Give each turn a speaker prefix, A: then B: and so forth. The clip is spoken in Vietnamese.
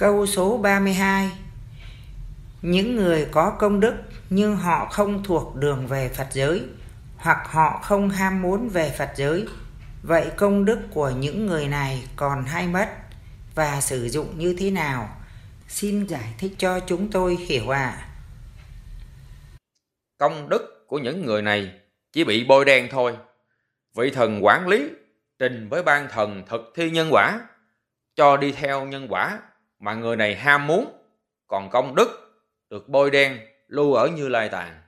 A: Câu số 32 Những người có công đức nhưng họ không thuộc đường về Phật giới, hoặc họ không ham muốn về Phật giới. Vậy công đức của những người này còn hay mất và sử dụng như thế nào? Xin giải thích cho chúng tôi hiểu ạ. À.
B: Công đức của những người này chỉ bị bôi đen thôi. Vị thần quản lý trình với ban thần thực thi nhân quả, cho đi theo nhân quả mà người này ham muốn, còn công đức, được bôi đen, lưu ở như lai tạng